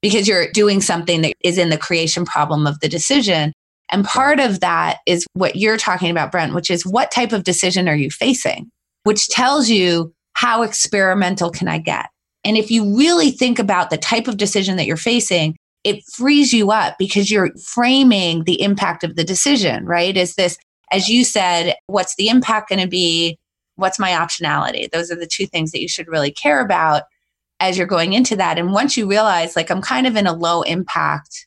because you're doing something that is in the creation problem of the decision. And part of that is what you're talking about, Brent, which is what type of decision are you facing, which tells you how experimental can I get? And if you really think about the type of decision that you're facing, it frees you up because you're framing the impact of the decision, right? Is this, as you said, what's the impact going to be? What's my optionality? Those are the two things that you should really care about as you're going into that. And once you realize, like, I'm kind of in a low impact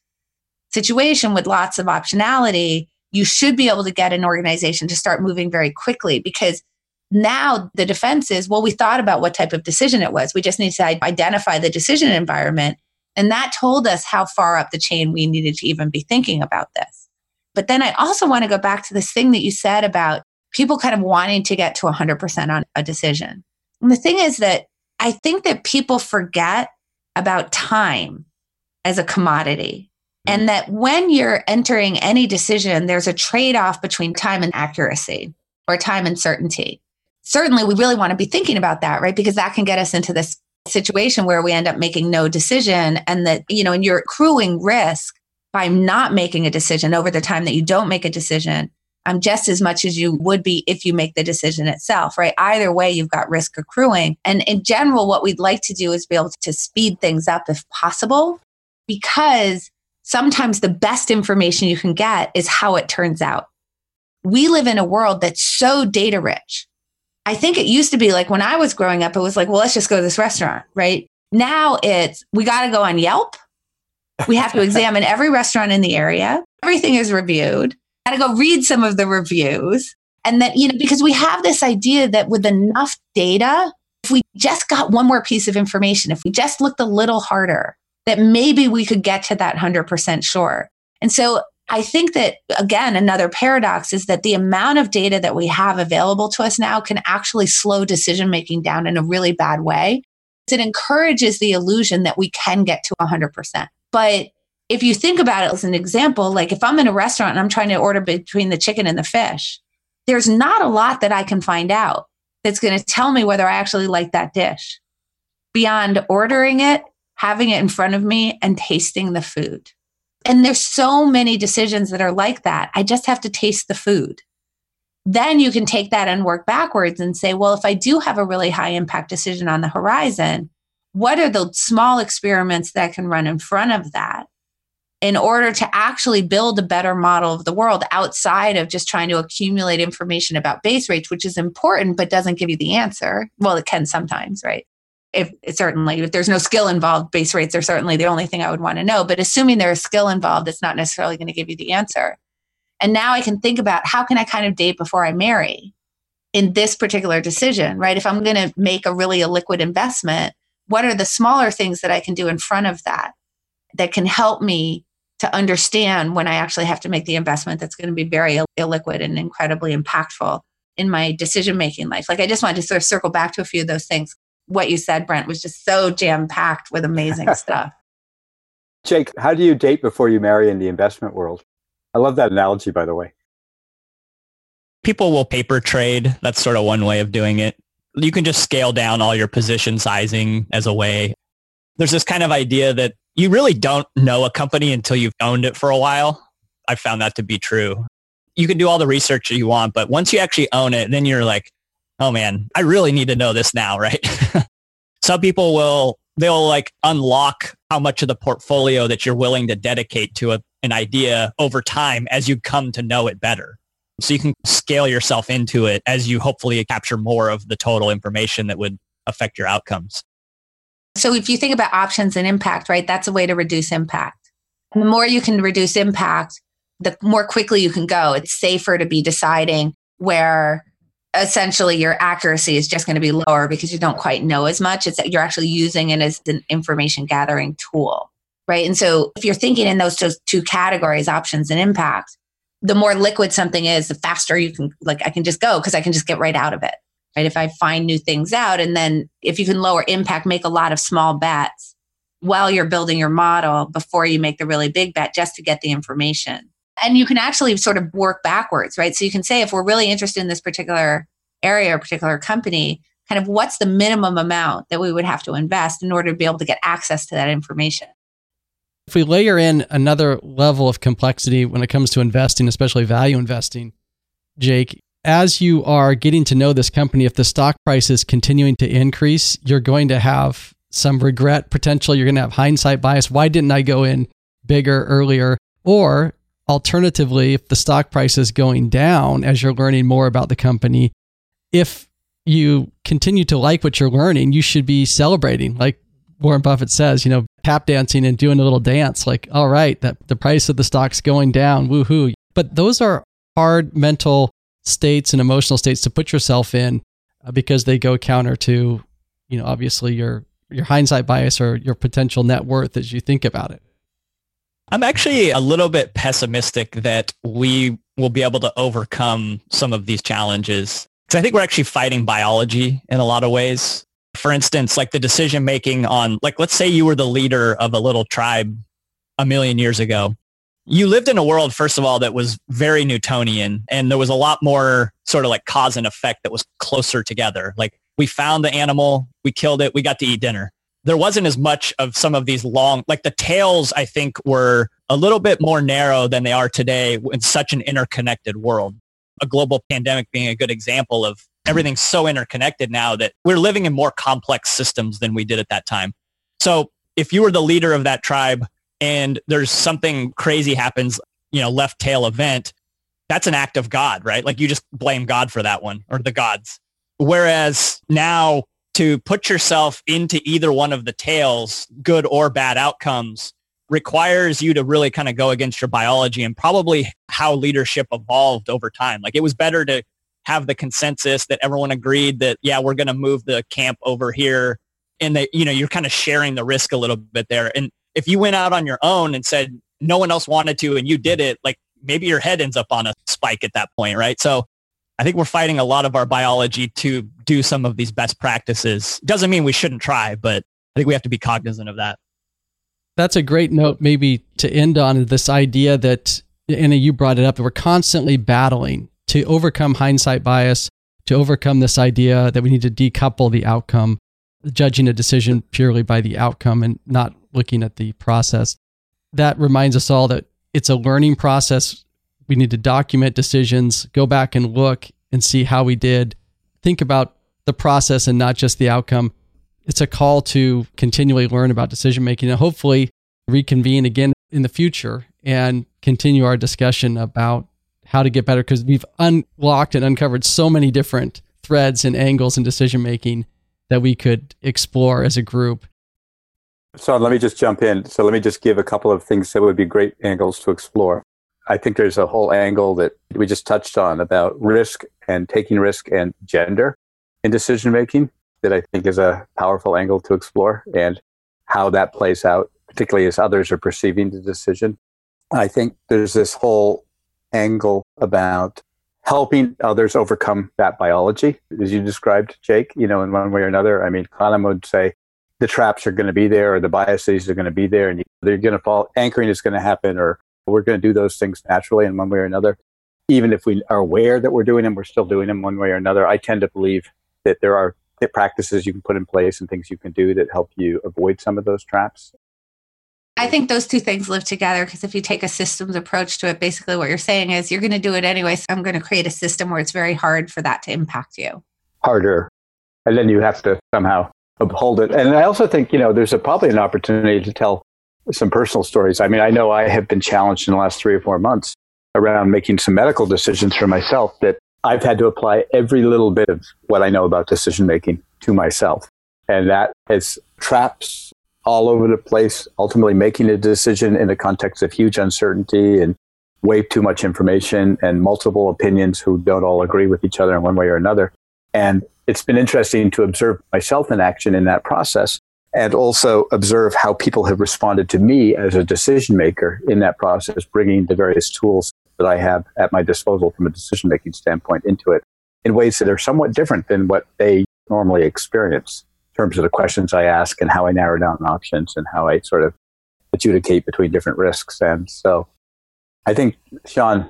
situation with lots of optionality, you should be able to get an organization to start moving very quickly because now the defense is, well, we thought about what type of decision it was. We just need to identify the decision environment And that told us how far up the chain we needed to even be thinking about this. But then I also want to go back to this thing that you said about people kind of wanting to get to 100% on a decision. And the thing is that I think that people forget about time as a commodity. And that when you're entering any decision, there's a trade off between time and accuracy or time and certainty. Certainly, we really want to be thinking about that, right? Because that can get us into this situation where we end up making no decision and that, you know, and you're accruing risk by not making a decision over the time that you don't make a decision um, just as much as you would be if you make the decision itself, right? Either way, you've got risk accruing. And in general, what we'd like to do is be able to speed things up if possible, because sometimes the best information you can get is how it turns out. We live in a world that's so data rich. I think it used to be like when I was growing up, it was like, well, let's just go to this restaurant, right? Now it's we got to go on Yelp. We have to examine every restaurant in the area. Everything is reviewed got to go read some of the reviews. And that, you know, because we have this idea that with enough data, if we just got one more piece of information, if we just looked a little harder, that maybe we could get to that 100% sure. And so I think that, again, another paradox is that the amount of data that we have available to us now can actually slow decision making down in a really bad way. It encourages the illusion that we can get to 100%. But if you think about it as an example, like if I'm in a restaurant and I'm trying to order between the chicken and the fish, there's not a lot that I can find out that's going to tell me whether I actually like that dish beyond ordering it, having it in front of me, and tasting the food. And there's so many decisions that are like that. I just have to taste the food. Then you can take that and work backwards and say, well, if I do have a really high impact decision on the horizon, what are the small experiments that I can run in front of that? in order to actually build a better model of the world outside of just trying to accumulate information about base rates, which is important but doesn't give you the answer. Well, it can sometimes, right? If certainly if there's no skill involved, base rates are certainly the only thing I would want to know. But assuming there's skill involved, it's not necessarily going to give you the answer. And now I can think about how can I kind of date before I marry in this particular decision, right? If I'm going to make a really a liquid investment, what are the smaller things that I can do in front of that that can help me to understand when I actually have to make the investment that's going to be very illiquid and incredibly impactful in my decision making life. Like I just wanted to sort of circle back to a few of those things. What you said, Brent, was just so jam packed with amazing stuff. Jake, how do you date before you marry in the investment world? I love that analogy, by the way. People will paper trade. That's sort of one way of doing it. You can just scale down all your position sizing as a way. There's this kind of idea that you really don't know a company until you've owned it for a while. I found that to be true. You can do all the research you want, but once you actually own it, then you're like, oh man, I really need to know this now, right? Some people will, they'll like unlock how much of the portfolio that you're willing to dedicate to a, an idea over time as you come to know it better. So you can scale yourself into it as you hopefully capture more of the total information that would affect your outcomes. So if you think about options and impact, right, that's a way to reduce impact. And the more you can reduce impact, the more quickly you can go. It's safer to be deciding where essentially your accuracy is just going to be lower because you don't quite know as much. It's that you're actually using it as an information gathering tool, right? And so if you're thinking in those two categories, options and impact, the more liquid something is, the faster you can, like, I can just go because I can just get right out of it right? If I find new things out, and then if you can lower impact, make a lot of small bets while you're building your model before you make the really big bet just to get the information. And you can actually sort of work backwards, right? So you can say, if we're really interested in this particular area or particular company, kind of what's the minimum amount that we would have to invest in order to be able to get access to that information. If we layer in another level of complexity when it comes to investing, especially value investing, Jake, as you are getting to know this company, if the stock price is continuing to increase, you're going to have some regret potential. You're going to have hindsight bias. Why didn't I go in bigger earlier? Or alternatively, if the stock price is going down as you're learning more about the company, if you continue to like what you're learning, you should be celebrating. Like Warren Buffett says, you know, tap dancing and doing a little dance. Like, all right, that the price of the stock's going down. Woohoo. But those are hard mental states and emotional states to put yourself in uh, because they go counter to, you know, obviously your your hindsight bias or your potential net worth as you think about it? I'm actually a little bit pessimistic that we will be able to overcome some of these challenges. Because I think we're actually fighting biology in a lot of ways. For instance, like the decision making on, like, let's say you were the leader of a little tribe a million years ago. You lived in a world, first of all, that was very Newtonian and there was a lot more sort of like cause and effect that was closer together. Like we found the animal, we killed it, we got to eat dinner there wasn't as much of some of these long, like the tails, I think were a little bit more narrow than they are today in such an interconnected world. A global pandemic being a good example of everything's so interconnected now that we're living in more complex systems than we did at that time. So if you were the leader of that tribe and there's something crazy happens, you know, left tail event, that's an act of God, right? Like you just blame God for that one or the gods. Whereas now to put yourself into either one of the tails, good or bad outcomes, requires you to really kind of go against your biology and probably how leadership evolved over time. Like it was better to have the consensus that everyone agreed that, yeah, we're going to move the camp over here. And that, you know, you're kind of sharing the risk a little bit there. And if you went out on your own and said no one else wanted to and you did it, like maybe your head ends up on a spike at that point, right? So I think we're fighting a lot of our biology to do some of these best practices. Doesn't mean we shouldn't try, but I think we have to be cognizant of that. That's a great note, maybe to end on this idea that, Annie, you brought it up, that we're constantly battling to overcome hindsight bias, to overcome this idea that we need to decouple the outcome, judging a decision purely by the outcome and not looking at the process. That reminds us all that it's a learning process we need to document decisions, go back and look and see how we did, think about the process and not just the outcome. It's a call to continually learn about decision making and hopefully reconvene again in the future and continue our discussion about how to get better because we've unlocked and uncovered so many different threads and angles in decision making that we could explore as a group. So let me just jump in. So let me just give a couple of things that would be great angles to explore. I think there's a whole angle that we just touched on about risk and taking risk and gender in decision making that I think is a powerful angle to explore and how that plays out, particularly as others are perceiving the decision. I think there's this whole angle about helping others overcome that biology, as you described, Jake, you know, in one way or another. I mean, Kahneman would say the traps are going to be there or the biases are going to be there and they're going to fall, anchoring is going to happen or we're going to do those things naturally in one way or another. Even if we are aware that we're doing them, we're still doing them one way or another. I tend to believe that there are practices you can put in place and things you can do that help you avoid some of those traps. I think those two things live together because if you take a systems approach to it, basically what you're saying is you're going to do it anyway. So I'm going to create a system where it's very hard for that to impact you. Harder. And then you have to somehow uphold it. And I also think, you know, there's a, probably an opportunity to tell some personal stories. I mean, I know I have been challenged in the last three or four months around making some medical decisions for myself that I've had to apply every little bit of what I know about decision making to myself. And that has traps all over the place, ultimately making a decision in the context of huge uncertainty and way too much information and multiple opinions who don't all agree with each other in one way or another. And it's been interesting to observe myself in action in that process and also observe how people have responded to me as a decision maker in that process, bringing the various tools that I have at my disposal from a decision making standpoint into it in ways that are somewhat different than what they normally experience in terms of the questions I ask and how I narrow down options and how I sort of adjudicate between different risks. And so I think, Sean,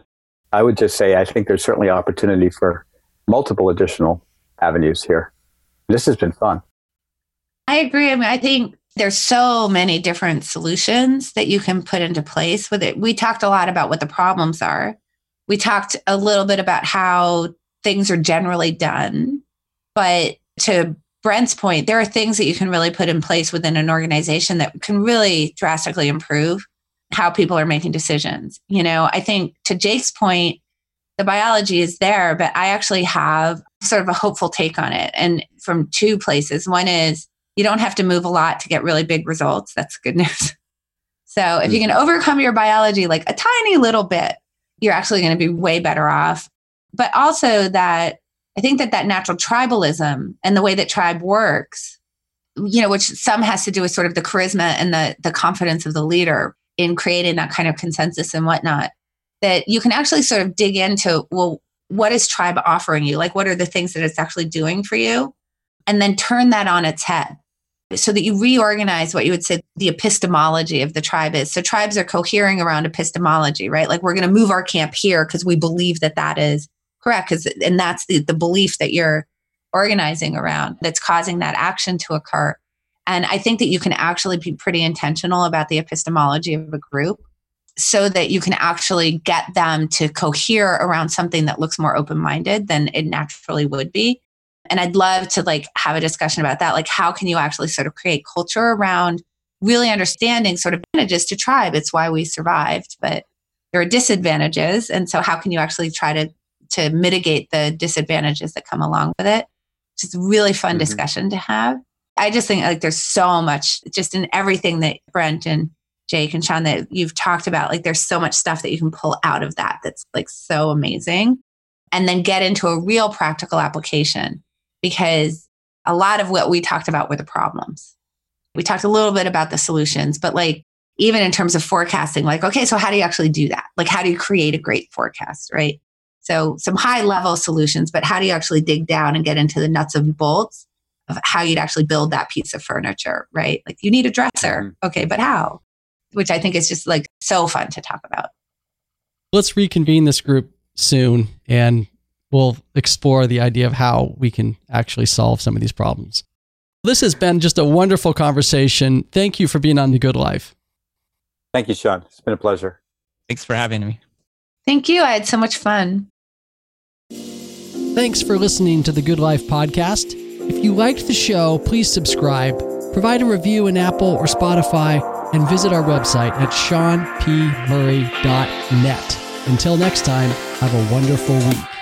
I would just say I think there's certainly opportunity for multiple additional avenues here. This has been fun. I agree. I mean, I think there's so many different solutions that you can put into place with it. We talked a lot about what the problems are. We talked a little bit about how things are generally done. But to Brent's point, there are things that you can really put in place within an organization that can really drastically improve how people are making decisions. You know, I think to Jake's point, the biology is there, but I actually have sort of a hopeful take on it. And from two places. One is you don't have to move a lot to get really big results. That's good news. So if you can mm-hmm. overcome your biology like a tiny little bit, you're actually going to be way better off. But also that I think that that natural tribalism and the way that tribe works, you know, which some has to do with sort of the charisma and the the confidence of the leader in creating that kind of consensus and whatnot. That you can actually sort of dig into, well, what is tribe offering you? Like, what are the things that it's actually doing for you? And then turn that on its head so that you reorganize what you would say the epistemology of the tribe is. So tribes are cohering around epistemology, right? Like we're going to move our camp here because we believe that that is correct. Because and that's the, the belief that you're organizing around that's causing that action to occur. And I think that you can actually be pretty intentional about the epistemology of a group so that you can actually get them to cohere around something that looks more open minded than it naturally would be and i'd love to like have a discussion about that. Like how can you actually sort of create culture around really understanding sort of advantages to tribe? It's why we survived but there are disadvantages. And so how can you actually try to to mitigate the disadvantages that come along with it? It's a really fun mm-hmm. discussion to have. I just think like there's so much just in everything that brent and jake and sean that you've talked about like there's so much stuff that you can pull out of that that's like so amazing. And then get into a real practical application because a lot of what we talked about were the problems. We talked a little bit about the solutions, but like even in terms of forecasting, like, okay, so how do you actually do that? Like, how do you create a great forecast, right? So, some high level solutions, but how do you actually dig down and get into the nuts and bolts of how you'd actually build that piece of furniture, right? Like, you need a dresser. Mm-hmm. Okay, but how? Which I think is just like so fun to talk about. Let's reconvene this group soon and we'll explore the idea of how we can actually solve some of these problems. This has been just a wonderful conversation. Thank you for being on The Good Life. Thank you, Sean. It's been a pleasure. Thanks for having me. Thank you. I had so much fun. Thanks for listening to the Good Life podcast. If you liked the show, please subscribe, provide a review in Apple or Spotify, and visit our website at seanpmurray.net. Until next time, have a wonderful week.